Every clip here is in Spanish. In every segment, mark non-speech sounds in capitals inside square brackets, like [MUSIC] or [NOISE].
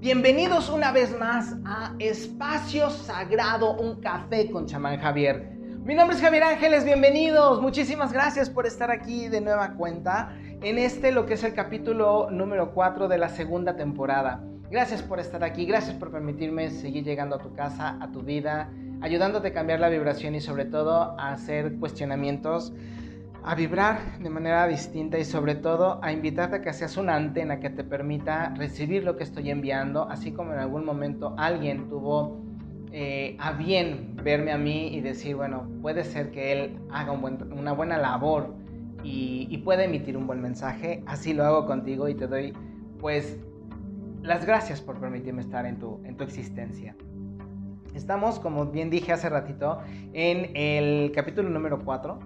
Bienvenidos una vez más a Espacio Sagrado, un café con chamán Javier. Mi nombre es Javier Ángeles, bienvenidos. Muchísimas gracias por estar aquí de nueva cuenta en este lo que es el capítulo número 4 de la segunda temporada. Gracias por estar aquí, gracias por permitirme seguir llegando a tu casa, a tu vida, ayudándote a cambiar la vibración y sobre todo a hacer cuestionamientos a vibrar de manera distinta y sobre todo a invitarte a que seas una antena que te permita recibir lo que estoy enviando, así como en algún momento alguien tuvo eh, a bien verme a mí y decir, bueno, puede ser que él haga una buena labor y, pueda emitir un buen mensaje, así lo hago contigo y te doy pues las gracias por permitirme estar en tu, en tu existencia. Estamos, como bien dije hace ratito, en el capítulo número 4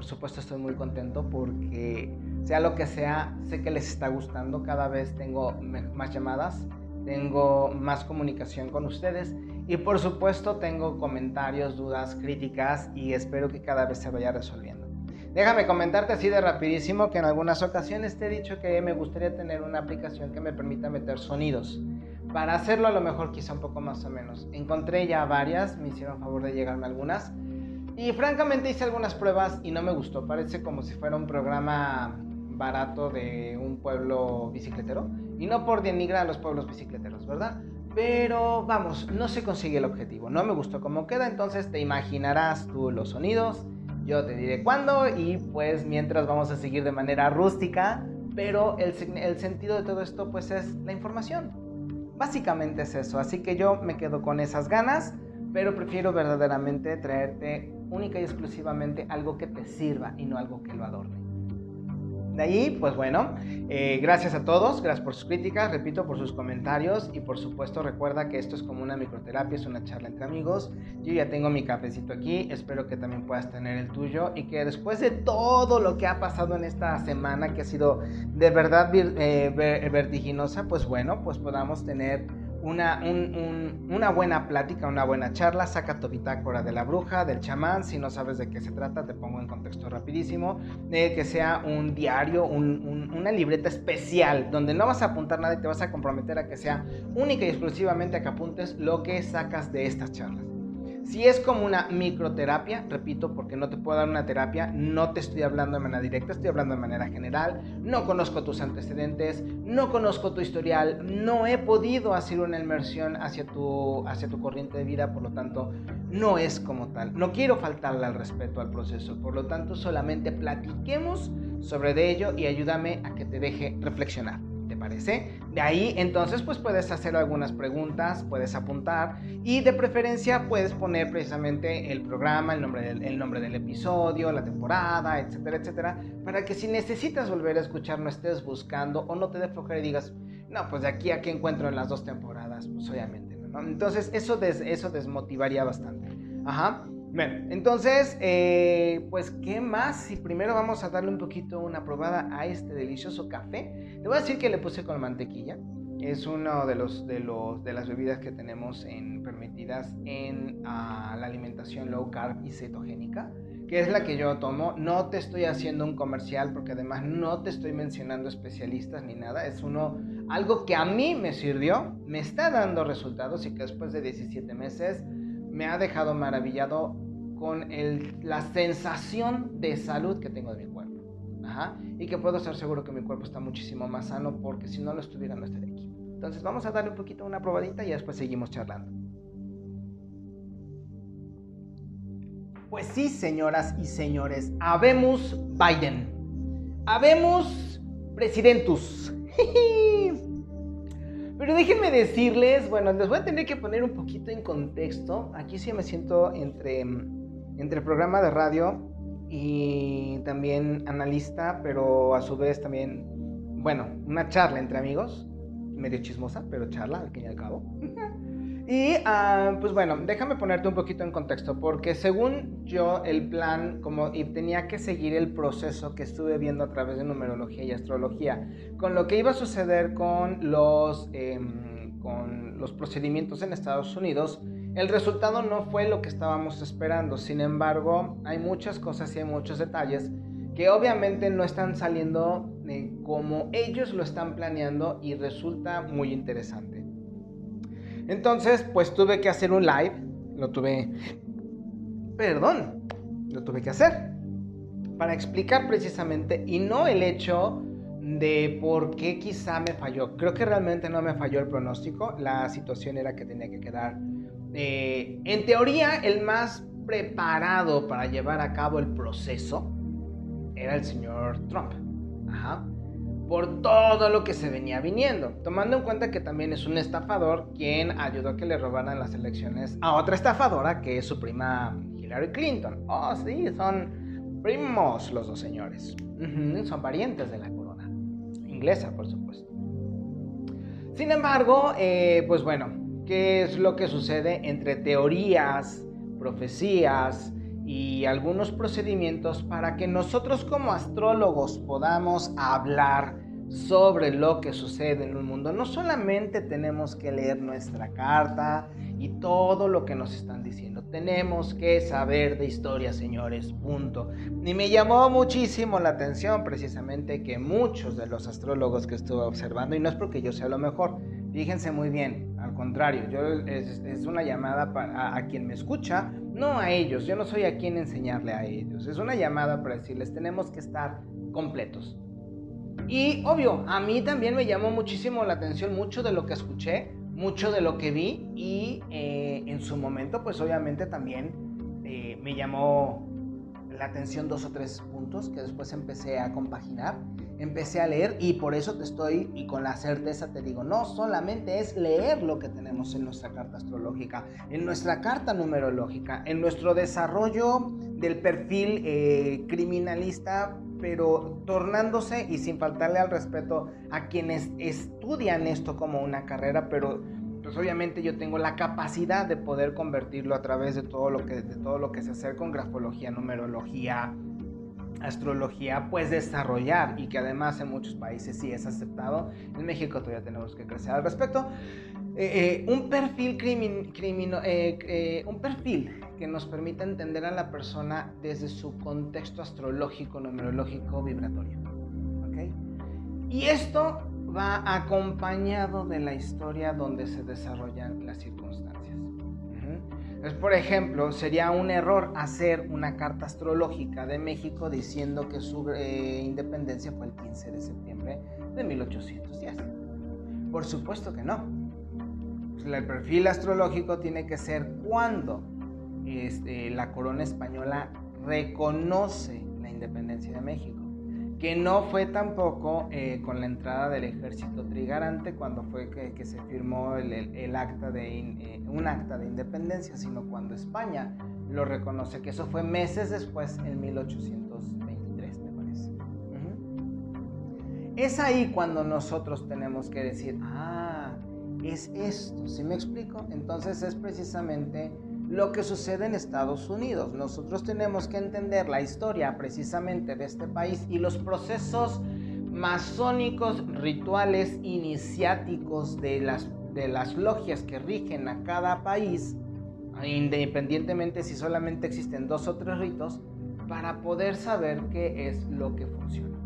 por supuesto estoy muy contento porque sea lo que sea, sé que les está gustando, cada vez tengo más llamadas, tengo más comunicación con ustedes y por supuesto tengo comentarios, dudas, críticas y espero que cada vez se vaya resolviendo. Déjame comentarte así de rapidísimo que en algunas ocasiones te he dicho que me gustaría tener una aplicación que me permita meter sonidos. Para hacerlo a lo mejor quizá un poco más o menos. Encontré ya varias, me hicieron favor de llegarme algunas y francamente hice algunas pruebas y no me gustó. Parece como si fuera un programa barato de un pueblo bicicletero. Y no por denigrar a los pueblos bicicleteros, ¿verdad? Pero vamos, no se consigue el objetivo. No me gustó cómo queda, entonces te imaginarás tú los sonidos. Yo te diré cuándo y pues mientras vamos a seguir de manera rústica. Pero el, el sentido de todo esto pues es la información. Básicamente es eso. Así que yo me quedo con esas ganas pero prefiero verdaderamente traerte única y exclusivamente algo que te sirva y no algo que lo adorne. De ahí, pues bueno, eh, gracias a todos, gracias por sus críticas, repito, por sus comentarios y por supuesto recuerda que esto es como una microterapia, es una charla entre amigos. Yo ya tengo mi cafecito aquí, espero que también puedas tener el tuyo y que después de todo lo que ha pasado en esta semana, que ha sido de verdad eh, vertiginosa, pues bueno, pues podamos tener una, una buena plática, una buena charla, saca tu bitácora de la bruja, del chamán, si no sabes de qué se trata, te pongo en contexto rapidísimo, de que sea un diario, una libreta especial, donde no vas a apuntar nada y te vas a comprometer a que sea única y exclusivamente a que apuntes lo que sacas de estas charlas. Si es como una microterapia, repito, porque no te puedo dar una terapia, no te estoy hablando de manera directa, estoy hablando de manera general, no conozco tus antecedentes, no conozco tu historial, no he podido hacer una inmersión hacia tu, hacia tu corriente de vida, por lo tanto, no es como tal. No quiero faltarle al respeto al proceso, por lo tanto, solamente platiquemos sobre ello y ayúdame a que te deje reflexionar parece? De ahí entonces pues puedes hacer algunas preguntas, puedes apuntar y de preferencia puedes poner precisamente el programa, el nombre del, el nombre del episodio, la temporada, etcétera, etcétera, para que si necesitas volver a escuchar no estés buscando o no te flojera y digas, no, pues de aquí a qué encuentro en las dos temporadas, pues obviamente, ¿no? Entonces eso, eso desmotivaría bastante. Ajá. Bueno, entonces, eh, pues, ¿qué más? Si primero vamos a darle un poquito una probada a este delicioso café. Te voy a decir que le puse con mantequilla. Es uno de, los, de, los, de las bebidas que tenemos en, permitidas en ah, la alimentación low carb y cetogénica, que es la que yo tomo. No te estoy haciendo un comercial porque además no te estoy mencionando especialistas ni nada. Es uno, algo que a mí me sirvió, me está dando resultados y que después de 17 meses me ha dejado maravillado con la sensación de salud que tengo de mi cuerpo. Y que puedo estar seguro que mi cuerpo está muchísimo más sano porque si no lo estuviera no estaría aquí. Entonces vamos a darle un poquito una probadita y después seguimos charlando. Pues sí, señoras y señores, habemos Biden. Habemos presidentus. [LAUGHS] Pero déjenme decirles, bueno, les voy a tener que poner un poquito en contexto. Aquí sí me siento entre, entre programa de radio y también analista, pero a su vez también, bueno, una charla entre amigos, medio chismosa, pero charla al fin y al cabo. [LAUGHS] Y ah, pues bueno, déjame ponerte un poquito en contexto, porque según yo el plan, como y tenía que seguir el proceso que estuve viendo a través de numerología y astrología, con lo que iba a suceder con los, em, con los procedimientos en Estados Unidos, el resultado no fue lo que estábamos esperando. Sin embargo, hay muchas cosas y hay muchos detalles que obviamente no están saliendo como ellos lo están planeando y resulta muy interesante. Entonces, pues tuve que hacer un live, lo tuve, perdón, lo tuve que hacer para explicar precisamente y no el hecho de por qué quizá me falló. Creo que realmente no me falló el pronóstico, la situación era que tenía que quedar, eh, en teoría, el más preparado para llevar a cabo el proceso era el señor Trump. Ajá por todo lo que se venía viniendo, tomando en cuenta que también es un estafador quien ayudó a que le robaran las elecciones a otra estafadora que es su prima Hillary Clinton. Oh, sí, son primos los dos señores. son parientes de la corona inglesa, por supuesto. Sin embargo, eh, pues bueno, ¿qué es lo que sucede entre teorías, profecías, y algunos procedimientos para que nosotros como astrólogos podamos hablar sobre lo que sucede en un mundo. No solamente tenemos que leer nuestra carta y todo lo que nos están diciendo, tenemos que saber de historia, señores, punto. Y me llamó muchísimo la atención precisamente que muchos de los astrólogos que estuve observando, y no es porque yo sea lo mejor, fíjense muy bien, al contrario, yo, es, una llamada para, a quien me escucha, no a ellos, yo no soy a quien enseñarle a ellos, es una llamada para decirles, tenemos que estar completos. Y obvio, a mí también me llamó muchísimo la atención mucho de lo que escuché, mucho de lo que vi y eh, en su momento pues obviamente también eh, me llamó la atención dos o tres puntos que después empecé a compaginar, empecé a leer y por eso te estoy y con la certeza te digo, no solamente es leer lo que tenemos en nuestra carta astrológica, en nuestra carta numerológica, en nuestro desarrollo del perfil eh, criminalista, pero tornándose y sin faltarle al respeto a quienes estudian esto como una carrera, pero pues obviamente yo tengo la capacidad de poder convertirlo a través de todo lo que, de todo lo que se hace con grafología, numerología, astrología, pues desarrollar y que además en muchos países sí es aceptado. En México todavía tenemos que crecer al respecto. Eh, eh, un perfil eh, un perfil que nos permita entender a la persona desde su contexto astrológico, numerológico, vibratorio. ¿okay? Y esto va acompañado de la historia donde se desarrollan las circunstancias. Es, por ejemplo, sería un error hacer una carta astrológica de México diciendo que su eh, independencia fue el 15 de septiembre de 1810. Por supuesto que no. El perfil astrológico tiene que ser cuando este, la corona española reconoce la independencia de México que no fue tampoco eh, con la entrada del ejército trigarante cuando fue que, se firmó el, acta de, eh, un acta de independencia, sino cuando España lo reconoce, que eso fue meses después, en 1823, me parece. Es ahí cuando nosotros tenemos que decir, ah, es esto, ¿sí me explico? Entonces es precisamente lo que sucede en Estados Unidos. Nosotros tenemos que entender la historia precisamente de este país y los procesos masónicos, rituales iniciáticos de las, de las logias que rigen a cada país, independientemente si solamente existen dos o tres ritos, para poder saber qué es lo que funciona.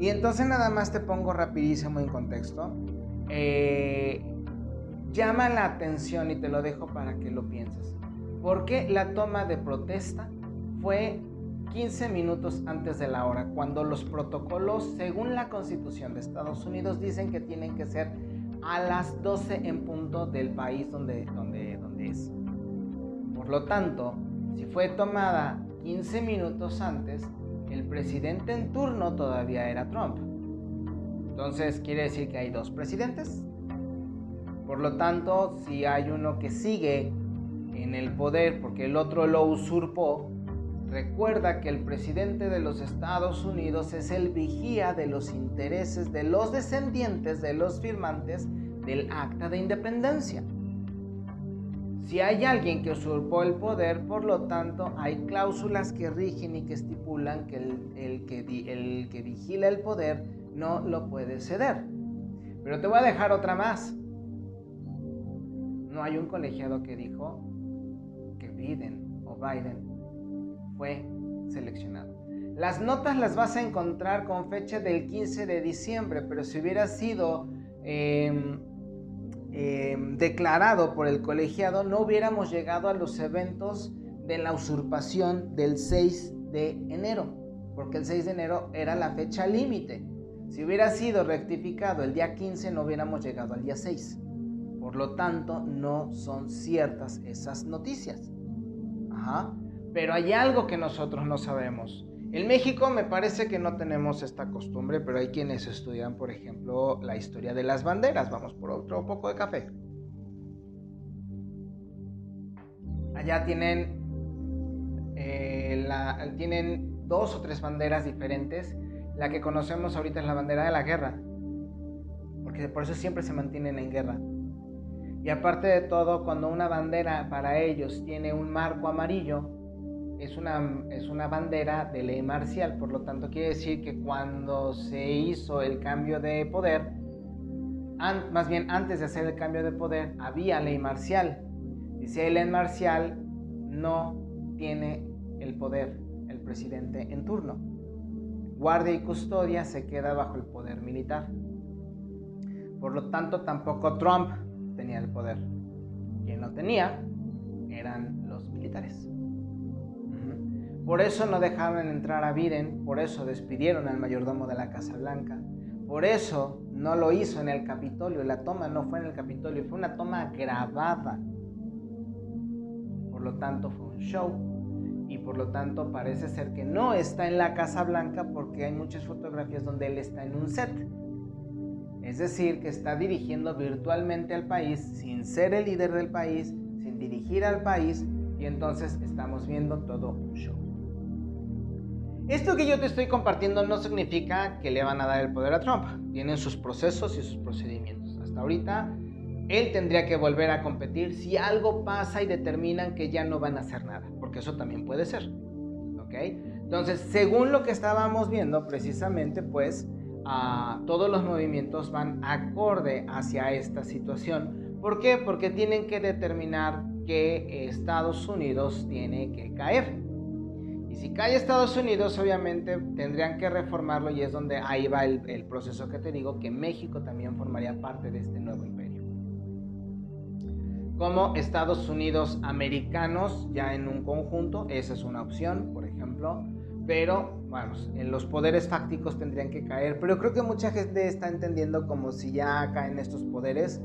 Y entonces nada más te pongo rapidísimo en contexto. Eh, llama la atención y te lo dejo para que lo pienses. Porque la toma de protesta fue 15 minutos antes de la hora, cuando los protocolos, según la Constitución de Estados Unidos, dicen que tienen que ser a las 12 en punto del país donde, donde, donde es. Por lo tanto, si fue tomada 15 minutos antes, el presidente en turno todavía era Trump. Entonces, quiere decir que hay dos presidentes. Por lo tanto, si hay uno que sigue en el poder porque el otro lo usurpó, recuerda que el presidente de los Estados Unidos es el vigía de los intereses de los descendientes de los firmantes del acta de independencia. Si hay alguien que usurpó el poder, por lo tanto, hay cláusulas que rigen y que estipulan que el, que, que vigila el poder no lo puede ceder. Pero te voy a dejar otra más no hay un colegiado que dijo que Biden o Biden fue seleccionado. Las notas las vas a encontrar con fecha del 15 de diciembre, pero si hubiera sido em, em, declarado por el colegiado, no hubiéramos llegado a los eventos de la usurpación del 6 de enero, porque el 6 de enero era la fecha límite. Si hubiera sido rectificado el día 15, no hubiéramos llegado al día 6. Por lo tanto, no son ciertas esas noticias. Pero hay algo que nosotros no sabemos. En México me parece que no tenemos esta costumbre, pero hay quienes estudian, por ejemplo, la historia de las banderas. Vamos por otro poco de café. Allá tienen, eh, tienen dos o tres banderas diferentes. La que conocemos ahorita es la bandera de la guerra, porque por eso siempre se mantienen en guerra. Y aparte de todo, cuando una bandera para ellos tiene un marco amarillo, es una, es una bandera de ley marcial. Por lo tanto, quiere decir que cuando se hizo el cambio de poder, más bien antes de hacer el cambio de poder, había ley marcial. Y si hay ley marcial, no tiene el poder el presidente en turno. Guardia y custodia se queda bajo el poder militar. Por lo tanto, tampoco Trump tenía el poder. Quien lo tenía eran los militares. Por eso no dejaron entrar a Biden, por eso despidieron al mayordomo de la Casa Blanca, por eso no lo hizo en el Capitolio, la toma no fue en el Capitolio, fue una toma grabada. Por lo tanto fue un show y por lo tanto parece ser que no está en la Casa Blanca porque hay muchas fotografías donde él está en un set. Es decir, que está dirigiendo virtualmente al país sin ser el líder del país, sin dirigir al país, y entonces estamos viendo todo un show. Esto que yo te estoy compartiendo no significa que le van a dar el poder a Trump. Tienen sus procesos y sus procedimientos. Hasta ahorita, él tendría que volver a competir si algo pasa y determinan que ya no van a hacer nada, porque eso también puede ser. ¿Ok? Entonces, según lo que estábamos viendo, precisamente, pues, todos los movimientos van acorde hacia esta situación. ¿Por qué? Porque tienen que determinar que Estados Unidos tiene que caer. Y si cae Estados Unidos, obviamente tendrían que reformarlo y es donde ahí va el, el proceso que te digo, que México también formaría parte de este nuevo imperio. Como Estados Unidos americanos ya en un conjunto, esa es una opción, por ejemplo pero bueno, en los poderes fácticos tendrían que caer. Pero creo que mucha gente está entendiendo como si ya caen estos poderes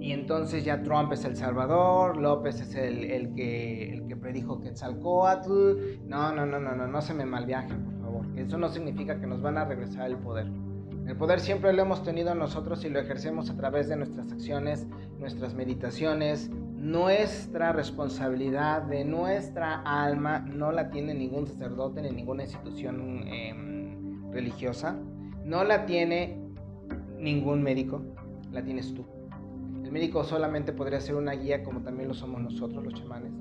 y entonces ya Trump es el Salvador, López es el, el que, el que predijo Quetzalcoatl. No, no, no, no, no, no se me malviajen, por favor. Eso no significa que nos van a regresar el poder. El poder siempre lo hemos tenido nosotros y lo ejercemos a través de nuestras acciones, nuestras meditaciones, nuestra responsabilidad de nuestra alma no la tiene ningún sacerdote ni ninguna institución em, religiosa, no la tiene ningún médico, la tienes tú. El médico solamente podría ser una guía como también lo somos nosotros los chamanes.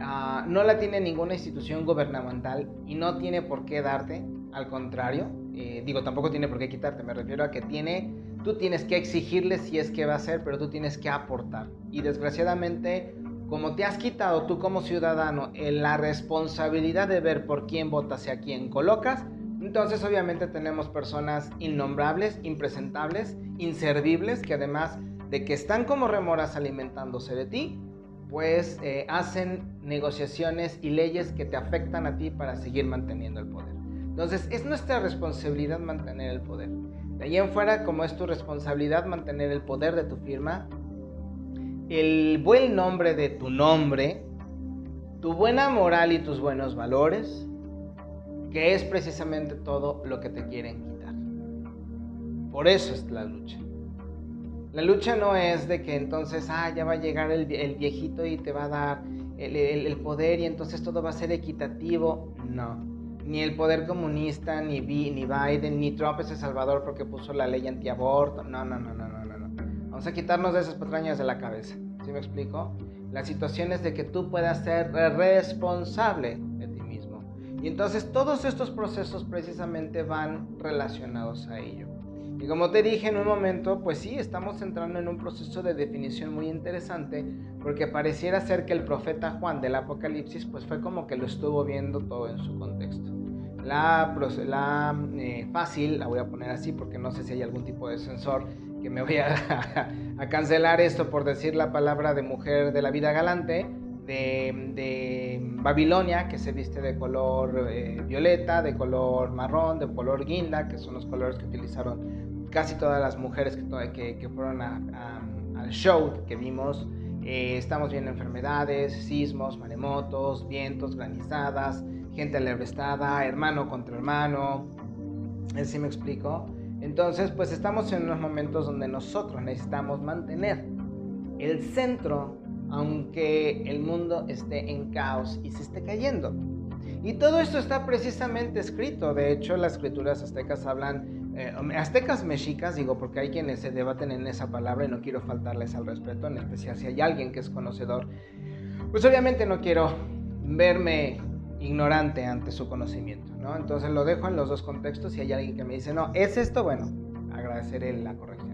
Ah, no la tiene ninguna institución gubernamental y no tiene por qué darte, al contrario, eh, digo, tampoco tiene por qué quitarte, me refiero a que tiene Tú tienes que exigirle si es que va a ser, pero tú tienes que aportar. Y desgraciadamente, como te has quitado tú como ciudadano en la responsabilidad de ver por quién votas y a quién colocas, entonces obviamente tenemos personas innombrables, impresentables, inservibles, que además de que están como remoras alimentándose de ti, pues eh, hacen negociaciones y leyes que te afectan a ti para seguir manteniendo el poder. Entonces es nuestra responsabilidad mantener el poder. De ahí en fuera, como es tu responsabilidad mantener el poder de tu firma, el buen nombre de tu nombre, tu buena moral y tus buenos valores, que es precisamente todo lo que te quieren quitar. Por eso es la lucha. La lucha no es de que entonces, ah, ya va a llegar el, viejito y te va a dar el poder y entonces todo va a ser equitativo. No ni el poder comunista, ni, ni Biden, ni Trump es el salvador porque puso la ley antiaborto. No, no, no, no, no, no. Vamos a quitarnos de esas patrañas de la cabeza. ¿Sí me explico? La situación es de que tú puedas ser responsable de ti mismo. Y entonces todos estos procesos precisamente van relacionados a ello. Y como te dije en un momento, pues sí, estamos entrando en un proceso de definición muy interesante, porque pareciera ser que el profeta Juan del Apocalipsis, pues fue como que lo estuvo viendo todo en su contexto. La, la eh, fácil, la voy a poner así porque no sé si hay algún tipo de sensor que me voy [LAUGHS] a, cancelar esto por decir la palabra de mujer de la vida galante, de, Babilonia, que se viste de color eh, violeta, de color marrón, de color guinda, que son los colores que utilizaron casi todas las mujeres que, que, fueron al show que vimos. Eh, estamos viendo enfermedades, sismos, maremotos, vientos, granizadas, gente alebrestada, hermano contra hermano. ¿Sí me explico? Entonces, pues estamos en unos momentos donde nosotros necesitamos mantener el centro aunque el mundo esté en caos y se esté cayendo. Y todo esto está precisamente escrito. De hecho, las escrituras aztecas hablan, eh, aztecas mexicas, digo, porque hay quienes se debaten en esa palabra y no quiero faltarles al respeto, en especial si hay alguien que es conocedor. Pues obviamente no quiero verme ignorante ante su conocimiento, ¿no? Entonces lo dejo en los dos contextos. Si hay alguien que me dice, no, es esto, bueno, agradeceré la corrección.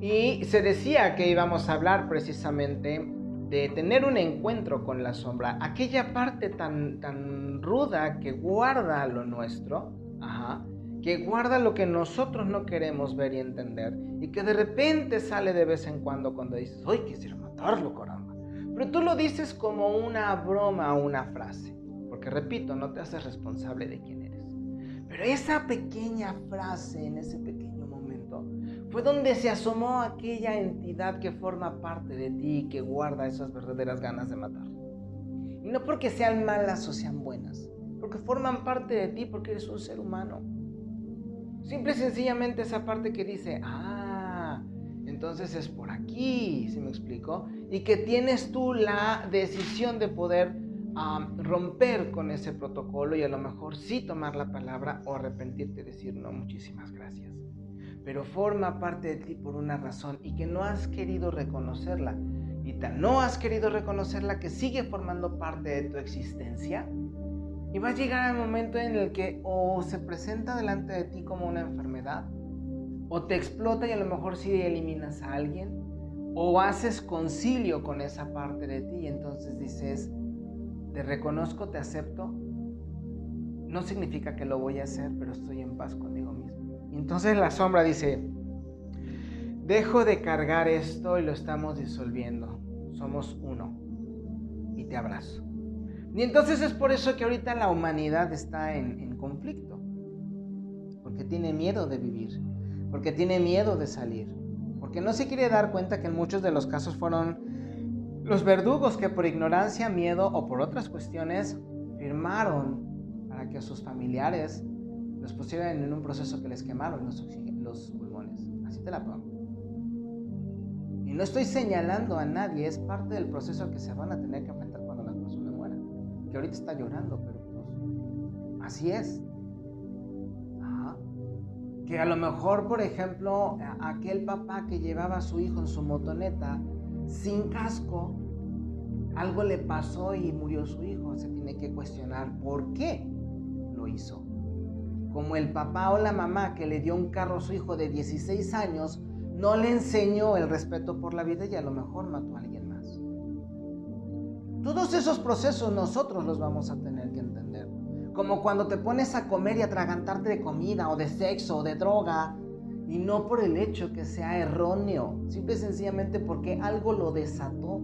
Y se decía que íbamos a hablar precisamente de tener un encuentro con la sombra, aquella parte tan, tan ruda que guarda lo nuestro, que guarda lo que nosotros no queremos ver y entender, y que de repente sale de vez en cuando cuando dices, hoy quisiera matarlo, caramba. Pero tú lo dices como una broma o una frase, repito, no te haces responsable de quién eres. Pero esa pequeña frase en ese pequeño fue donde se asomó aquella entidad que forma parte de ti y que guarda esas verdaderas ganas de matar. Y no porque sean malas o sean buenas, porque forman parte de ti porque eres un ser humano. Simple y sencillamente esa parte que dice, ah, entonces es por aquí, ¿se me explicó? Y que tienes tú la decisión de poder romper con ese protocolo y a lo mejor sí tomar la palabra o arrepentirte y decir, no, muchísimas gracias pero forma parte de ti por una razón y que no has querido reconocerla. Y tan no has querido reconocerla que sigue formando parte de tu existencia. Y va a llegar el momento en el que o se presenta delante de ti como una enfermedad, o te explota y a lo mejor sí eliminas a alguien, o haces concilio con esa parte de ti y entonces dices, te reconozco, te acepto. No significa que lo voy a hacer, pero estoy en paz conmigo mismo entonces la sombra dice, dejo de cargar esto y lo estamos disolviendo. Somos uno. Y te abrazo. Y entonces es por eso que ahorita la humanidad está en, en conflicto. Porque tiene miedo de vivir. Porque tiene miedo de salir. Porque no se quiere dar cuenta que en muchos de los casos fueron los verdugos que por ignorancia, miedo o por otras cuestiones firmaron para que sus familiares los pusieron en un proceso que les quemaron los, pulmones. Así te la pongo. Y no estoy señalando a nadie, es parte del proceso que se van a tener que enfrentar cuando la persona muera. Que ahorita está llorando, pero pues, así es. Que a lo mejor, por ejemplo, aquel papá que llevaba a su hijo en su motoneta sin casco, algo le pasó y murió su hijo. Se tiene que cuestionar por qué lo hizo como el papá o la mamá que le dio un carro a su hijo de 16 años, no le enseñó el respeto por la vida y a lo mejor mató a alguien más. Todos esos procesos nosotros los vamos a tener que entender. Como cuando te pones a comer y atragantarte de comida o de sexo o de droga, y no por el hecho que sea erróneo, simple y sencillamente porque algo lo desató.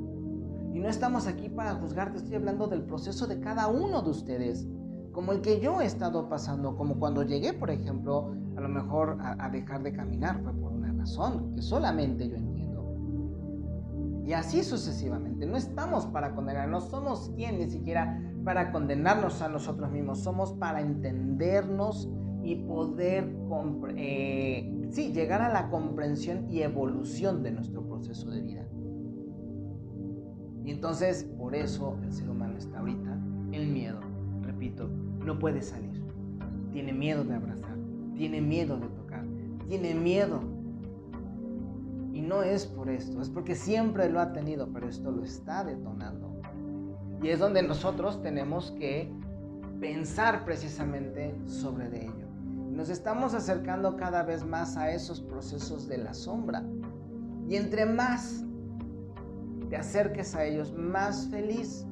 Y no estamos aquí para juzgarte, estoy hablando del proceso de cada uno de ustedes como el que yo he estado pasando, como cuando llegué, por ejemplo, a lo mejor a, dejar de caminar, fue por una razón que solamente yo entiendo. Y así sucesivamente. No estamos para condenar, no somos quien ni siquiera para condenarnos a nosotros mismos, somos para entendernos y poder eh, sí, llegar a la comprensión y evolución de nuestro proceso de vida. Y entonces, por eso el ser humano está ahorita en miedo, repito, no puede salir. Tiene miedo de abrazar, tiene miedo de tocar, tiene miedo. Y no es por esto, es porque siempre lo ha tenido, pero esto lo está detonando. Y es donde nosotros tenemos que pensar precisamente sobre de ello. Nos estamos acercando cada vez más a esos procesos de la sombra. Y entre más te acerques a ellos, más feliz,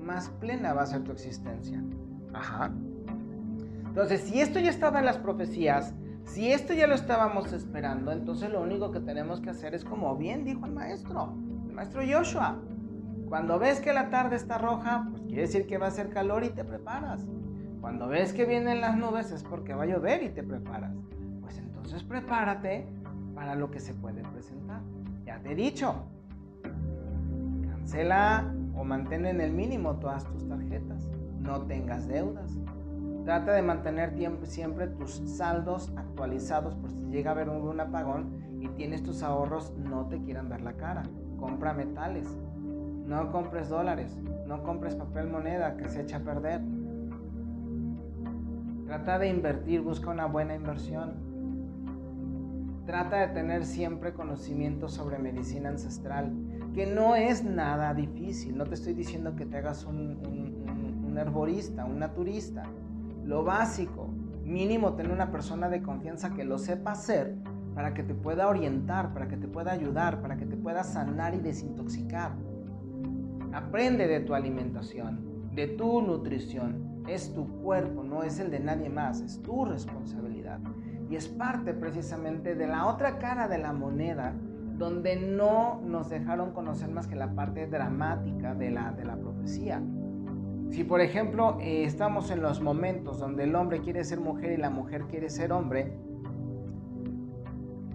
más plena va a ser tu existencia. Ajá. Entonces, si esto ya estaba en las profecías, Si esto ya lo estábamos esperando, entonces lo único que tenemos que hacer es como bien dijo el maestro, el maestro Joshua. Cuando ves que la tarde está roja, pues quiere decir que va a hacer calor y te preparas. Cuando ves que vienen las nubes es porque va a llover y te preparas. Pues entonces prepárate para lo que se puede presentar. Ya te he dicho, cancela o mantén en el mínimo todas tus tarjetas. No tengas deudas. Trata de mantener siempre tus saldos actualizados por si llega a haber un apagón y tienes tus ahorros, no te quieran ver la cara. Compra metales. No compres dólares. No compres papel moneda que se echa a perder. Trata de invertir, busca una buena inversión. Trata de tener siempre conocimiento sobre medicina ancestral, que no es nada difícil. No te estoy diciendo que te hagas un, un herborista, un naturista lo básico, mínimo tener una persona de confianza que lo sepa hacer para que te pueda orientar, para que te pueda ayudar, para que te pueda sanar y desintoxicar. Aprende de tu alimentación, de tu nutrición. Es tu cuerpo, no es el de nadie más, es tu responsabilidad. Y es parte precisamente de la otra cara de la moneda, donde no nos dejaron conocer más que la parte dramática de la, de la profecía. Si por ejemplo eh, estamos en los momentos donde el hombre quiere ser mujer y la mujer quiere ser hombre,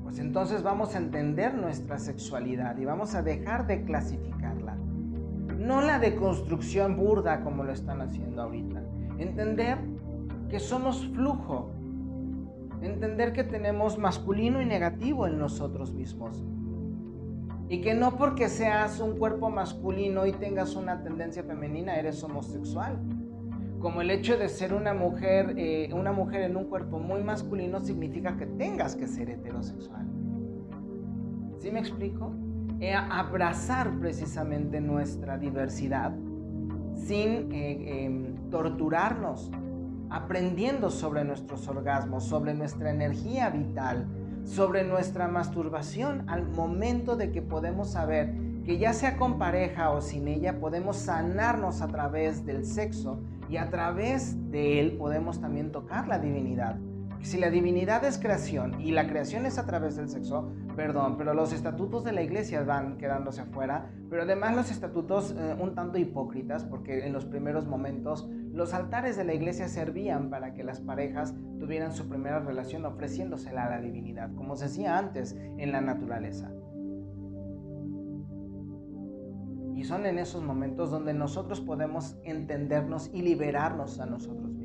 pues entonces vamos a entender nuestra sexualidad y vamos a dejar de clasificarla. No la deconstrucción burda como lo están haciendo ahorita. Entender que somos flujo. Entender que tenemos masculino y negativo en nosotros mismos. Y que no porque seas un cuerpo masculino y tengas una tendencia femenina eres homosexual. Como el hecho de ser una mujer, eh, una mujer en un cuerpo muy masculino significa que tengas que ser heterosexual. ¿Sí me explico? Eh, abrazar precisamente nuestra diversidad sin eh, em, torturarnos, aprendiendo sobre nuestros orgasmos, sobre nuestra energía vital, sobre nuestra masturbación al momento de que podemos saber que ya sea con pareja o sin ella, podemos sanarnos a través del sexo y a través de él podemos también tocar la divinidad. Si la divinidad es creación y la creación es a través del sexo, perdón, pero los estatutos de la iglesia van quedándose afuera, pero además los estatutos eh, un tanto hipócritas, porque en los primeros momentos los altares de la iglesia servían para que las parejas tuvieran su primera relación ofreciéndosela a la divinidad, como se hacía antes en la naturaleza. Y son en esos momentos donde nosotros podemos entendernos y liberarnos a nosotros mismos.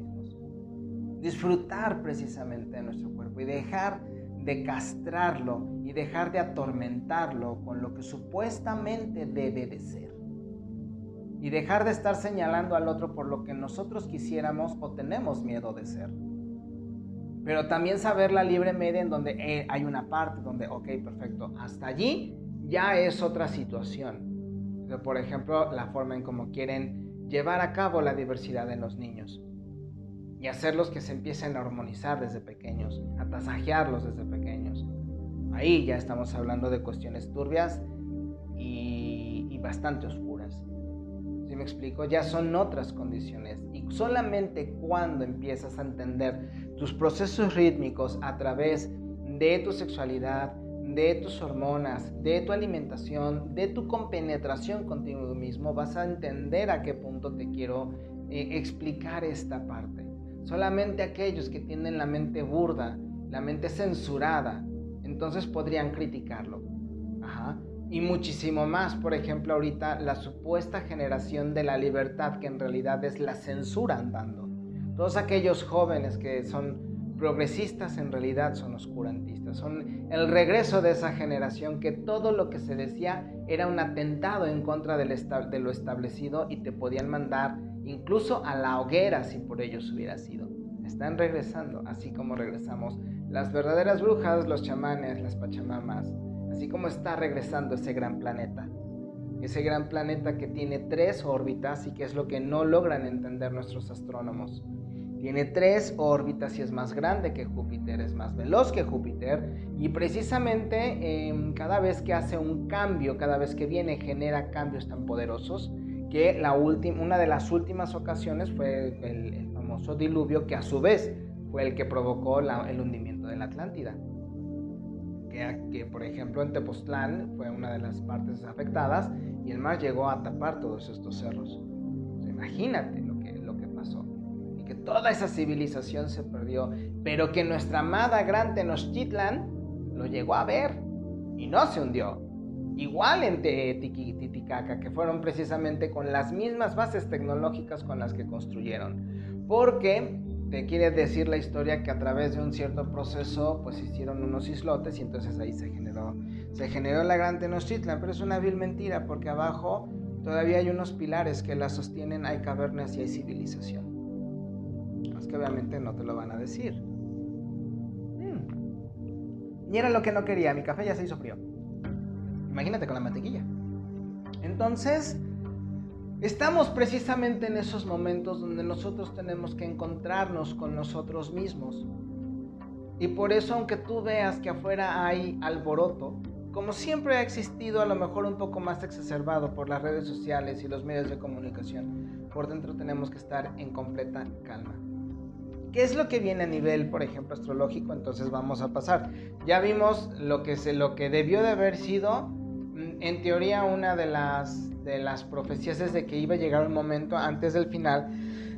Disfrutar precisamente de nuestro cuerpo y dejar de castrarlo y dejar de atormentarlo con lo que supuestamente debe de ser. Y dejar de estar señalando al otro por lo que nosotros quisiéramos o tenemos miedo de ser. Pero también saber la libre media en donde eh, hay una parte donde, ok, perfecto, hasta allí ya es otra situación. Por ejemplo, la forma en cómo quieren llevar a cabo la diversidad en los niños y hacerlos que se empiecen a armonizar desde pequeños, a tasajearlos desde pequeños. Ahí ya estamos hablando de cuestiones turbias y, y bastante oscuras. Si me explico? Ya son otras condiciones. Y solamente cuando empiezas a entender tus procesos rítmicos a través de tu sexualidad, de tus hormonas, de tu alimentación, de tu compenetración contigo mismo, vas a entender a qué punto te quiero eh, explicar esta parte. Solamente aquellos que tienen la mente burda, la mente censurada, entonces podrían criticarlo. Y muchísimo más, por ejemplo, ahorita la supuesta generación de la libertad, que en realidad es la censura andando. Todos aquellos jóvenes que son progresistas en realidad son oscurantistas, son el regreso de esa generación que todo lo que se decía era un atentado en contra de lo establecido y te podían mandar incluso a la hoguera si por ellos hubiera sido. Están regresando, así como regresamos las verdaderas brujas, los chamanes, las pachamamas, así como está regresando ese gran planeta. Ese gran planeta que tiene tres órbitas y que es lo que no logran entender nuestros astrónomos. Tiene tres órbitas y es más grande que Júpiter, es más veloz que Júpiter y precisamente em, cada vez que hace un cambio, cada vez que viene genera cambios tan poderosos que la última, una de las últimas ocasiones fue el, famoso diluvio que a su vez fue el que provocó el hundimiento de la Atlántida. Que, por ejemplo en Tepoztlán fue una de las partes afectadas y el mar llegó a tapar todos estos cerros. imagínate lo que, lo que pasó. Y que toda esa civilización se perdió, pero que nuestra amada gran Tenochtitlan lo llegó a ver y no se hundió. Igual en Titicaca, que fueron precisamente con las mismas bases tecnológicas con las que construyeron. Porque te quiere decir la historia que a través de un cierto proceso pues hicieron unos islotes y entonces ahí se generó, se generó la gran Tenochtitlan, pero es una vil mentira porque abajo todavía hay unos pilares que la sostienen, hay cavernas y hay civilización. Es que obviamente no te lo van a decir. Y era lo que no quería, mi café ya se hizo frío. Imagínate con la mantequilla. Entonces, estamos precisamente en esos momentos donde nosotros tenemos que encontrarnos con nosotros mismos. Y por eso, aunque tú veas que afuera hay alboroto, como siempre ha existido, a lo mejor un poco más exacerbado por las redes sociales y los medios de comunicación, por dentro tenemos que estar en completa calma. ¿Qué es lo que viene a nivel, por ejemplo, astrológico? Entonces vamos a pasar. Ya vimos lo que, se, lo que debió de haber sido, en teoría, una de las, de las profecías es de que iba a llegar un momento antes del final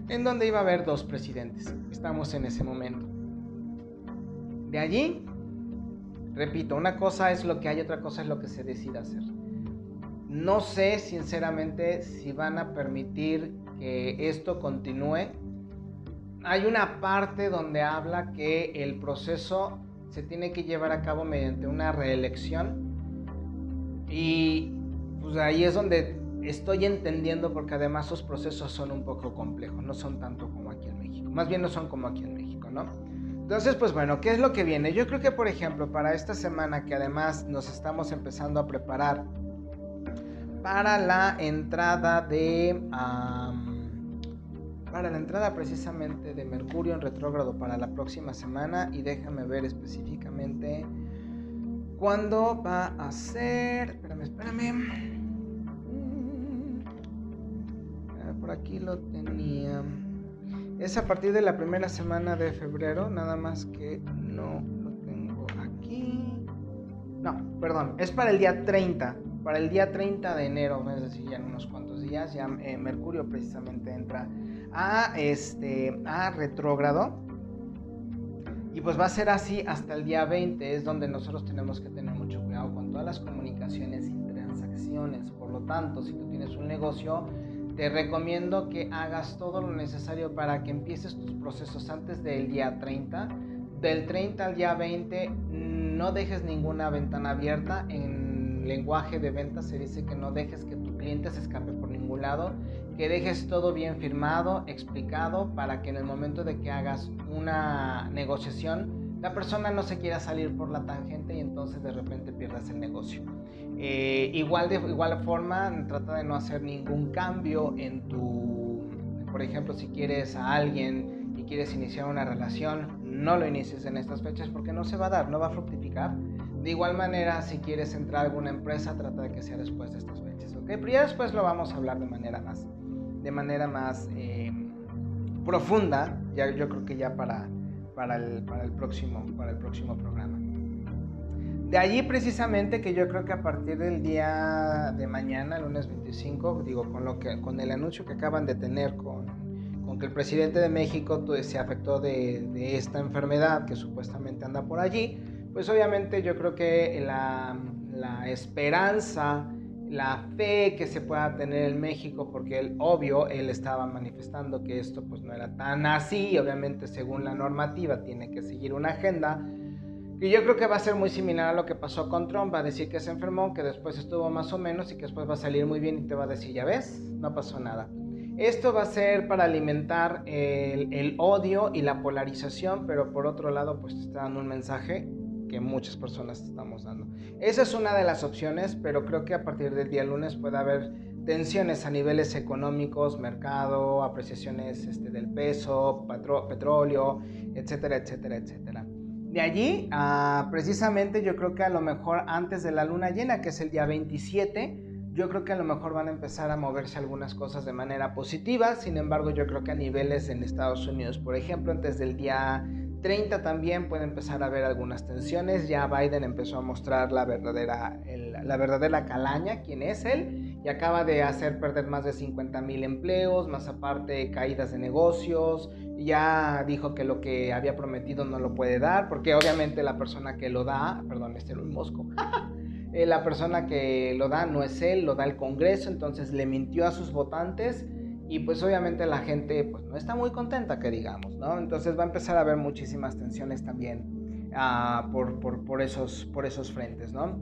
en donde iba a haber dos presidentes. Estamos en ese momento. De allí, repito, una cosa es lo que hay, otra cosa es lo que se decida hacer. No sé, sinceramente, si van a permitir que esto continúe hay una parte donde habla que el proceso se tiene que llevar a cabo mediante una reelección y pues ahí es donde estoy entendiendo porque además esos procesos son un poco complejos, no son tanto como aquí en México, más bien no son como aquí en México, ¿no? Entonces, pues bueno, ¿qué es lo que viene? Yo creo que, por ejemplo, para esta semana que además nos estamos empezando a preparar para la entrada de para la entrada precisamente de Mercurio en retrógrado para la próxima semana y déjame ver específicamente cuándo va a ser. Espérame, espérame. Ah, por aquí lo tenía. Es a partir de la primera semana de febrero, nada más que no lo tengo aquí. No, perdón, es para el día 30. Para el día 30 de enero, es decir, ya en unos cuantos días, ya eh, Mercurio precisamente entra a, este, a retrógrado. Y pues va a ser así hasta el día 20, es donde nosotros tenemos que tener mucho cuidado con todas las comunicaciones y transacciones. Por lo tanto, si tú tienes un negocio, te recomiendo que hagas todo lo necesario para que empieces tus procesos antes del día 30. Del 30 al día 20, no dejes ninguna ventana abierta. En lenguaje de venta se dice que no dejes que tu cliente se escape por ningún lado que dejes todo bien firmado, explicado, para que en el momento de que hagas una negociación, la persona no se quiera salir por la tangente y entonces de repente pierdas el negocio. Eh, igual de igual forma, trata de no hacer ningún cambio en tu, por ejemplo, si quieres a alguien y quieres iniciar una relación, no lo inicies en estas fechas porque no se va a dar, no va a fructificar. De igual manera, si quieres entrar a alguna empresa, trata de que sea después de estas fechas, ¿ok? Pero ya después lo vamos a hablar de manera más de manera más eh, profunda, ya, yo creo que ya para, para, el, para, el próximo, para el próximo programa. De allí precisamente que yo creo que a partir del día de mañana, lunes 25, digo, con, lo que, con el anuncio que acaban de tener con, que el presidente de México se afectó de, de, esta enfermedad que supuestamente anda por allí, pues obviamente yo creo que la, la esperanza la fe que se pueda tener en México, porque él, obvio, él estaba manifestando que esto pues no era tan así, obviamente según la normativa tiene que seguir una agenda, y yo creo que va a ser muy similar a lo que pasó con Trump, va a decir que se enfermó, que después estuvo más o menos y que después va a salir muy bien y te va a decir, ya ves, no pasó nada. Esto va a ser para alimentar el, el odio y la polarización, pero por otro lado pues te está dando un mensaje que muchas personas estamos dando. Esa es una de las opciones, pero creo que a partir del día lunes puede haber tensiones a niveles económicos, mercado, apreciaciones este, del peso, petróleo, etcétera, etcétera, etcétera. De allí, ah, precisamente yo creo que a lo mejor antes de la luna llena, que es el día 27, yo creo que a lo mejor van a empezar a moverse algunas cosas de manera positiva, sin embargo yo creo que a niveles en Estados Unidos, por ejemplo, antes del día 30 también puede empezar a haber algunas tensiones. Ya Biden empezó a mostrar la verdadera, la verdadera calaña, quién es él, y acaba de hacer perder más de 50 mil empleos, más aparte caídas de negocios. Ya dijo que lo que había prometido no lo puede dar, porque obviamente la persona que lo da, perdón, este Luis Mosco, la persona que lo da no es él, lo da el Congreso, entonces le mintió a sus votantes y pues obviamente la gente pues no está muy contenta que digamos, ¿no? Entonces va a empezar a haber muchísimas tensiones también uh, por, por, por, esos, por esos frentes, ¿no?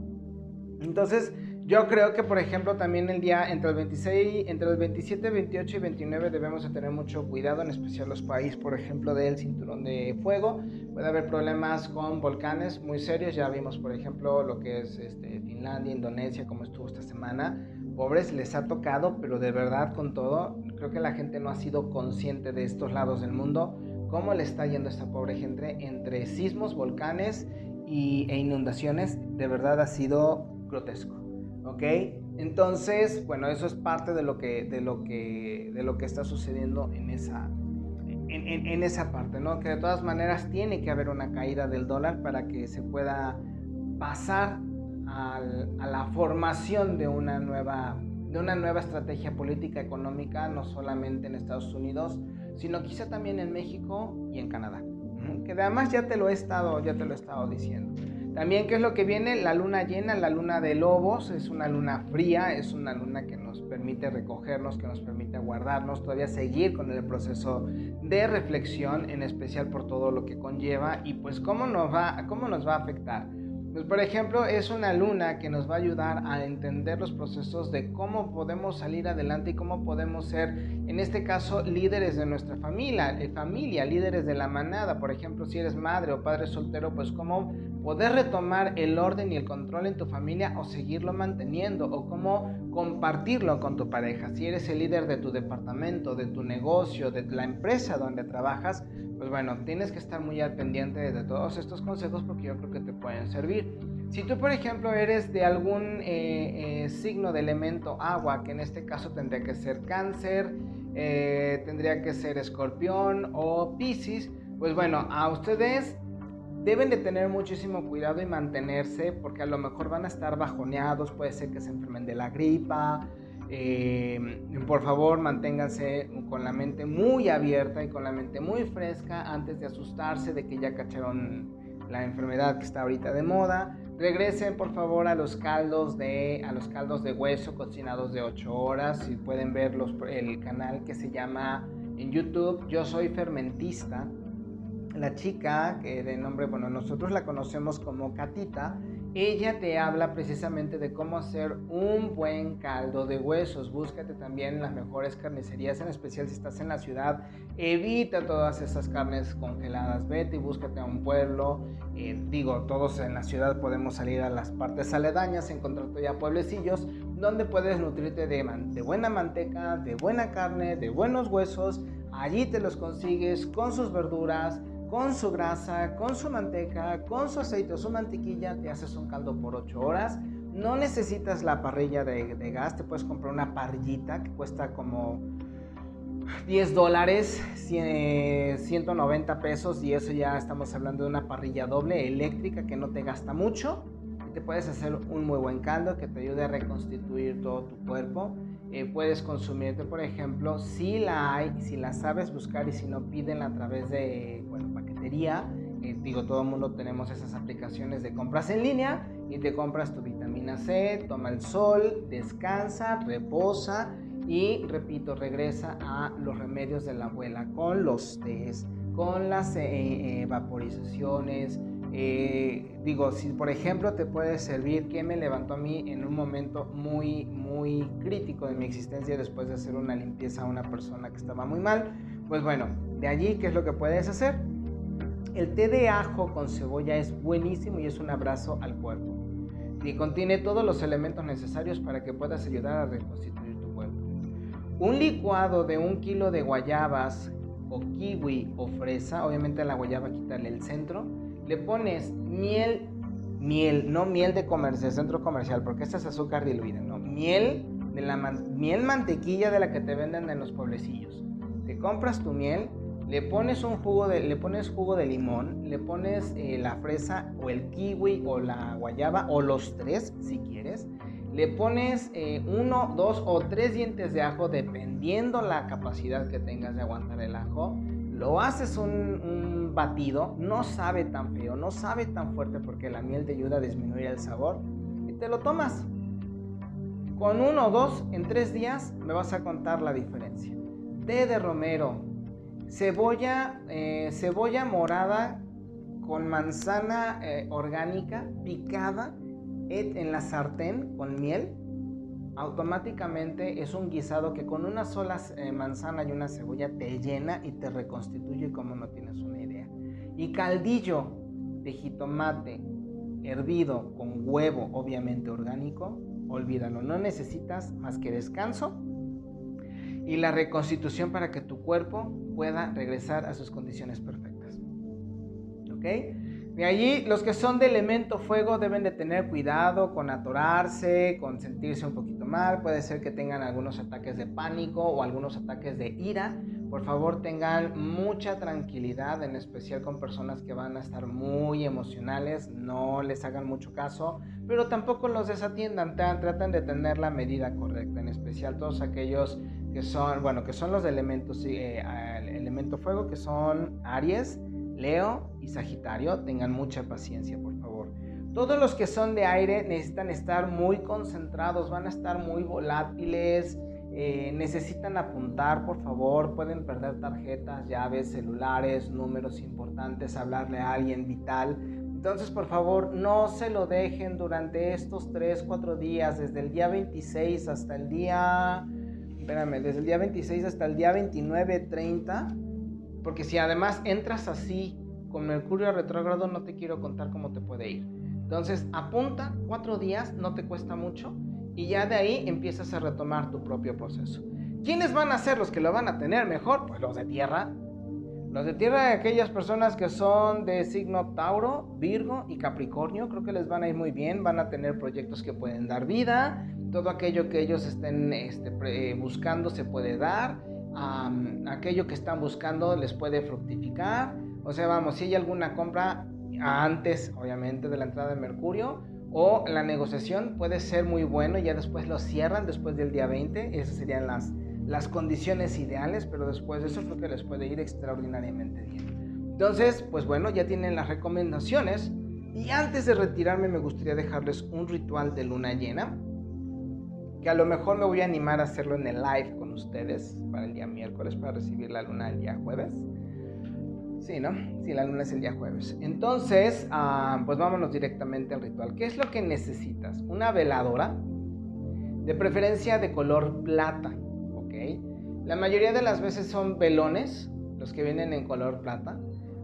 Entonces yo creo que por ejemplo también el día entre el 26, entre el 27, 28 y 29 debemos de tener mucho cuidado, en especial los países por ejemplo del cinturón de fuego. Puede haber problemas con volcanes muy serios, ya vimos por ejemplo lo que es este, Finlandia, Indonesia, como estuvo esta semana pobres les ha tocado, pero de verdad con todo, creo que la gente no ha sido consciente de estos lados del mundo, cómo le está yendo a esta pobre gente entre sismos, volcanes y, e inundaciones, de verdad ha sido grotesco, ¿ok? Entonces, bueno, eso es parte de lo que, de lo que, de lo que está sucediendo en esa, en, en, esa parte, ¿no? Que de todas maneras tiene que haber una caída del dólar para que se pueda pasar a la formación de una nueva de una nueva estrategia política económica, no solamente en Estados Unidos, sino quizá también en México y en Canadá. Que además ya te lo he estado, ya te lo he estado diciendo. También, ¿qué es lo que viene? La luna llena, la luna de lobos, es una luna fría, es una luna que nos permite recogernos, que nos permite guardarnos, todavía seguir con el proceso de reflexión, en especial por todo lo que conlleva y pues cómo nos va, cómo nos va a afectar. Pues, por ejemplo, es una luna que nos va a ayudar a entender los procesos de cómo podemos salir adelante y cómo podemos ser, en este caso, líderes de nuestra familia, eh, familia, líderes de la manada. Por ejemplo, si eres madre o padre soltero, pues cómo poder retomar el orden y el control en tu familia o seguirlo manteniendo o cómo compartirlo con tu pareja. Si eres el líder de tu departamento, de tu negocio, de la empresa donde trabajas, pues bueno, tienes que estar muy al pendiente de todos estos consejos porque yo creo que te pueden servir. Si tú, por ejemplo, eres de algún eh, eh, signo de elemento agua, que en este caso tendría que ser cáncer, eh, tendría que ser escorpión o piscis, pues bueno, a ustedes deben de tener muchísimo cuidado y mantenerse porque a lo mejor van a estar bajoneados, puede ser que se enfermen de la gripa, eh, por favor, manténganse con la mente muy abierta y con la mente muy fresca antes de asustarse de que ya cacharon la enfermedad que está ahorita de moda. Regresen por favor a los caldos de a los caldos de hueso cocinados de 8 horas. Si pueden ver el canal que se llama en YouTube Yo soy fermentista. La chica que de nombre, bueno, nosotros la conocemos como Catita, ella te habla precisamente de cómo hacer un buen caldo de huesos. Búscate también las mejores carnicerías, en especial si estás en la ciudad. Evita todas esas carnes congeladas. Vete y búscate a un pueblo. Eh, digo, todos en la ciudad podemos salir a las partes aledañas, encontrar ya pueblecillos donde puedes nutrirte de, de buena manteca, de buena carne, de buenos huesos. Allí te los consigues con sus verduras con su grasa, con su manteca, con su aceite o su mantequilla, te haces un caldo por 8 horas. No necesitas la parrilla de, gas, te puedes comprar una parrillita que cuesta como 10 dólares, 190 pesos y eso ya estamos hablando de una parrilla doble eléctrica que no te gasta mucho. te puedes hacer un muy buen caldo que te ayude a reconstituir todo tu cuerpo. Eh, puedes consumirte, por ejemplo, si la hay, si la sabes buscar y si no, pídenla a través de, eh, digo, todo el mundo tenemos esas aplicaciones de compras en línea y te compras tu vitamina C, toma el sol, descansa, reposa y, repito, regresa a los remedios de la abuela con los test, con las eh, eh, vaporizaciones. digo, si por ejemplo te puede servir que me levantó a mí en un momento muy, muy crítico de mi existencia después de hacer una limpieza a una persona que estaba muy mal, pues bueno, de allí, ¿qué es lo que puedes hacer? El té de ajo con cebolla es buenísimo y es un abrazo al cuerpo. Y contiene todos los elementos necesarios para que puedas ayudar a reconstituir tu cuerpo. Un licuado de un kilo de guayabas o kiwi o fresa, obviamente a la guayaba quitarle el centro, le pones miel, miel, no miel de comercio, centro comercial, porque esta es azúcar diluida, no, miel de la miel mantequilla de la que te venden en los pueblecillos. Te compras tu miel, le pones un jugo de, le pones jugo de limón, le pones eh, la fresa o el kiwi o la guayaba o los tres si quieres. Le pones eh, uno, dos o tres dientes de ajo dependiendo la capacidad que tengas de aguantar el ajo. Lo haces un, un batido, no sabe tan feo, no sabe tan fuerte porque la miel te ayuda a disminuir el sabor y te lo tomas. Con uno o dos en tres días me vas a contar la diferencia. Té de romero, cebolla, eh, cebolla morada con manzana eh, orgánica picada en la sartén con miel. Automáticamente es un guisado que con una sola eh, manzana y una cebolla te llena y te reconstituye como no tienes una idea. Y caldillo de jitomate hervido con huevo, obviamente orgánico, olvídalo, no necesitas más que descanso y la reconstitución para que tu cuerpo pueda regresar a sus condiciones perfectas. ¿Ok? De allí, los que son de elemento fuego deben de tener cuidado con atorarse, con sentirse un poquito mal. Puede ser que tengan algunos ataques de pánico o algunos ataques de ira. Por favor, tengan mucha tranquilidad, en especial con personas que van a estar muy emocionales. No les hagan mucho caso, pero tampoco los desatiendan. Traten de tener la medida correcta, en especial todos aquellos que son, bueno, que son los elementos, eh, el elemento fuego, que son Aries, Leo y Sagitario. Tengan mucha paciencia, por favor. Todos los que son de aire necesitan estar muy concentrados, van a estar muy volátiles, eh, necesitan apuntar, por favor, pueden perder tarjetas, llaves, celulares, números importantes, hablarle a alguien vital. Entonces, por favor, no se lo dejen durante estos 3, 4 días, desde el día 26 hasta el día espérame, desde el día 26 hasta el día 29, 30, porque si además entras así con Mercurio retrógrado, no te quiero contar cómo te puede ir. Entonces, apunta, cuatro días, no te cuesta mucho, y ya de ahí empiezas a retomar tu propio proceso. ¿Quiénes van a ser los que lo van a tener mejor? Pues los de tierra. Los de tierra, aquellas personas que son de signo Tauro, Virgo y Capricornio, creo que les van a ir muy bien, van a tener proyectos que pueden dar vida, todo aquello que ellos estén este, buscando se puede dar, aquello que están buscando les puede fructificar, o sea, vamos, si hay alguna compra antes, obviamente, de la entrada de Mercurio, o la negociación puede ser muy bueno, ya después lo cierran después del día 20, esas serían las, las condiciones ideales, pero después de eso creo que les puede ir extraordinariamente bien. Entonces, pues bueno, ya tienen las recomendaciones. Y antes de retirarme me gustaría dejarles un ritual de luna llena que a lo mejor me voy a animar a hacerlo en el live con ustedes para el día miércoles, para recibir la luna el día jueves. Sí, ¿no? Sí, la luna es el día jueves. Entonces, ah, pues vámonos directamente al ritual. ¿Qué es lo que necesitas? Una veladora, de preferencia de color plata, ¿ok? La mayoría de las veces son velones, los que vienen en color plata.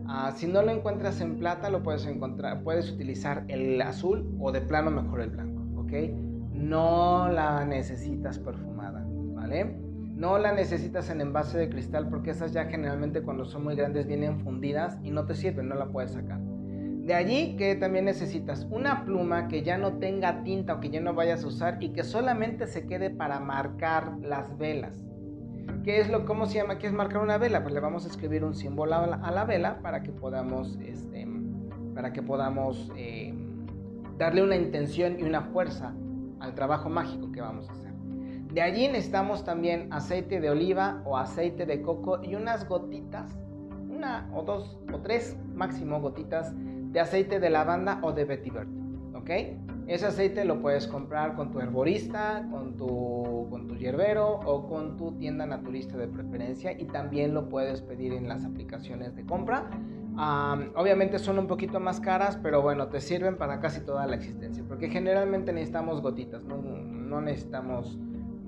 Ah, si no lo encuentras en plata, lo puedes encontrar, puedes utilizar el azul o de plano mejor el blanco, ¿ok? No la necesitas perfumada, ¿vale? No la necesitas en envase de cristal porque esas ya generalmente cuando son muy grandes vienen fundidas y no te sirven, no la puedes sacar. De allí que también necesitas una pluma que ya no tenga tinta o que ya no vayas a usar y que solamente se quede para marcar las velas. ¿Qué es lo, cómo se llama? ¿Qué es marcar una vela? Pues le vamos a escribir un símbolo a la, vela para que podamos, este, para que podamos eh, darle una intención y una fuerza al trabajo mágico que vamos a hacer. De allí necesitamos también aceite de oliva o aceite de coco y unas gotitas, una o dos o tres máximo gotitas de aceite de lavanda o de vetiver. ¿Ok? Ese aceite lo puedes comprar con tu herborista, con tu, con tu hierbero o con tu tienda naturista de preferencia y también lo puedes pedir en las aplicaciones de compra obviamente son un poquito más caras, pero bueno, te sirven para casi toda la existencia, porque generalmente necesitamos gotitas, no, necesitamos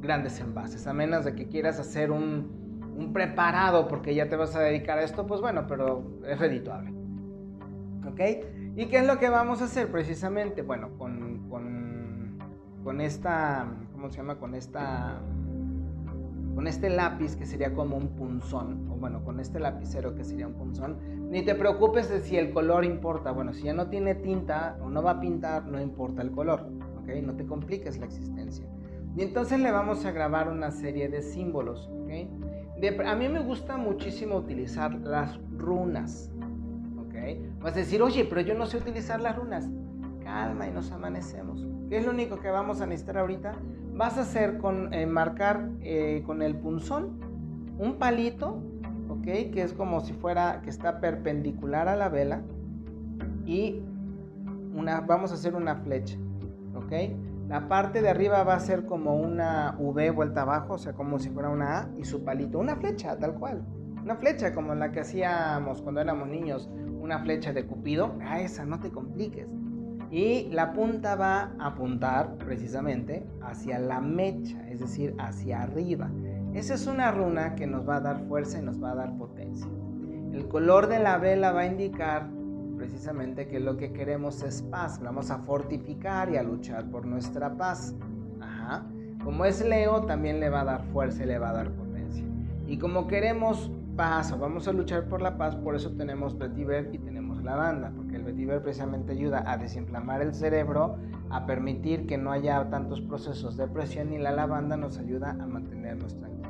grandes envases, a menos de que quieras hacer un, un, preparado porque ya te vas a dedicar a esto, pues bueno, pero es redituable. ¿Ok? ¿Y qué es lo que vamos a hacer precisamente? Bueno, con, con, con esta, ¿cómo se llama? Con esta con este lápiz que sería como un punzón, o bueno, con este lapicero que sería un punzón, ni te preocupes de si el color importa. Bueno, si ya no tiene tinta o no va a pintar, no importa el color, ¿ok? No te compliques la existencia. Y entonces le vamos a grabar una serie de símbolos, ¿ok? a mí me gusta muchísimo utilizar las runas. ¿Ok? Vas a decir, oye, pero yo no sé utilizar las runas. Calma y nos amanecemos. ¿Qué es lo único que vamos a necesitar ahorita? Vas a hacer con eh, marcar eh, con el punzón un palito, ¿ok? Que es como si fuera que está perpendicular a la vela y una, vamos a hacer una flecha, ¿ok? La parte de arriba va a ser como una V vuelta abajo, o sea, como si fuera una A y su palito, una flecha, tal cual. Una flecha como la que hacíamos cuando éramos niños, una flecha de Cupido. A esa, no te compliques. Y la punta va a apuntar precisamente hacia la mecha, es decir, hacia arriba. Esa es una runa que nos va a dar fuerza y nos va a dar potencia. El color de la vela va a indicar precisamente que lo que queremos es paz. Vamos a fortificar y a luchar por nuestra paz. Ajá. Como es Leo, también le va a dar fuerza y le va a dar potencia. Y como queremos paz o vamos a luchar por la paz, por eso tenemos vetiver y tenemos lavanda, porque el vetiver precisamente ayuda a desinflamar el cerebro, a permitir que no haya tantos procesos de presión y la lavanda nos ayuda a mantenernos tranquilos.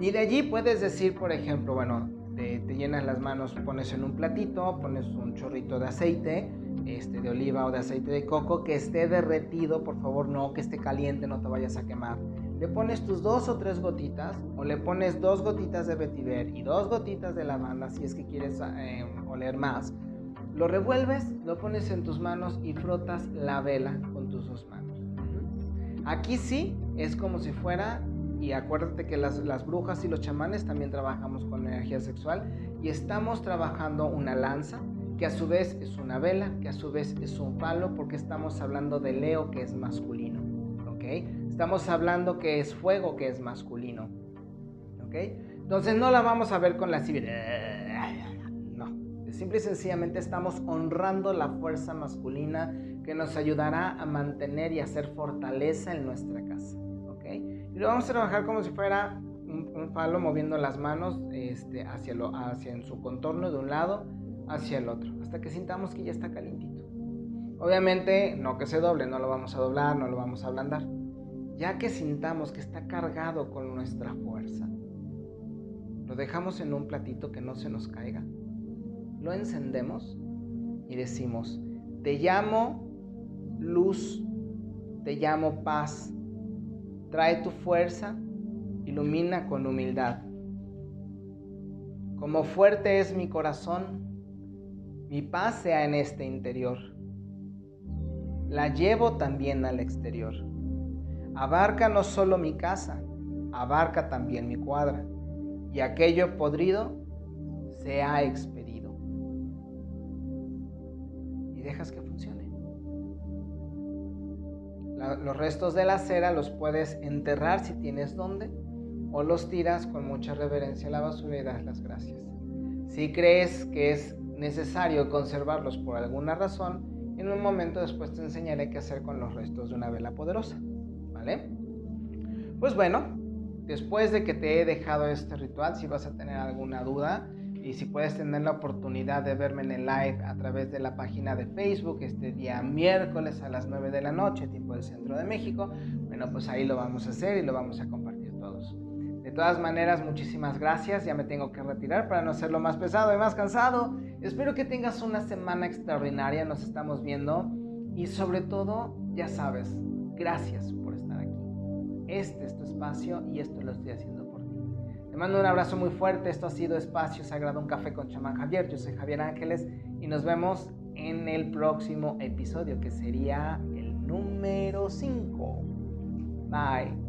Y de allí puedes decir, por ejemplo, bueno, te, llenas las manos, pones en un platito, pones un chorrito de aceite, este, de oliva o de aceite de coco, que esté derretido, por favor, no que esté caliente, no te vayas a quemar. Le pones tus dos o tres gotitas, o le pones dos gotitas de vetiver y dos gotitas de lavanda, si es que quieres eh, oler más. Lo revuelves, lo pones en tus manos y frotas la vela con tus dos manos. Aquí sí es como si fuera y acuérdate que las, brujas y los chamanes también trabajamos con energía sexual y estamos trabajando una lanza que a su vez es una vela, que a su vez es un palo, porque estamos hablando de Leo que es masculino, ¿ok? Estamos hablando que es fuego que es masculino, ¿ok? Entonces no la vamos a ver con la civil, no, simple y sencillamente estamos honrando la fuerza masculina que nos ayudará a mantener y hacer fortaleza en nuestra casa. Y lo vamos a trabajar como si fuera un, falo moviendo las manos este, hacia, lo, hacia en su contorno de un lado hacia el otro, hasta que sintamos que ya está calientito. Obviamente, no que se doble, no lo vamos a doblar, no lo vamos a ablandar. Ya que sintamos que está cargado con nuestra fuerza, lo dejamos en un platito que no se nos caiga. Lo encendemos y decimos, te llamo luz, te llamo paz, Trae tu fuerza, ilumina con humildad. Como fuerte es mi corazón, mi paz sea en este interior. La llevo también al exterior. Abarca no solo mi casa, abarca también mi cuadra, y aquello podrido se ha expedido. Y dejas que los restos de la cera los puedes enterrar si tienes donde o los tiras con mucha reverencia a la basura y das las gracias. Si crees que es necesario conservarlos por alguna razón, en un momento después te enseñaré qué hacer con los restos de una vela poderosa. ¿Vale? Pues bueno, después de que te he dejado este ritual, si vas a tener alguna duda, y si puedes tener la oportunidad de verme en el live a través de la página de Facebook este día miércoles a las 9 de la noche, tiempo del centro de México, bueno, pues ahí lo vamos a hacer y lo vamos a compartir todos. De todas maneras, muchísimas gracias. Ya me tengo que retirar para no hacerlo más pesado y más cansado. Espero que tengas una semana extraordinaria. Nos estamos viendo. Y sobre todo, ya sabes, gracias por estar aquí. Este es tu espacio y esto lo estoy haciendo mando un abrazo muy fuerte. Esto ha sido Espacio Sagrado, un café con chamán Javier. Yo soy Javier Ángeles y nos vemos en el próximo episodio que sería el número 5. Bye.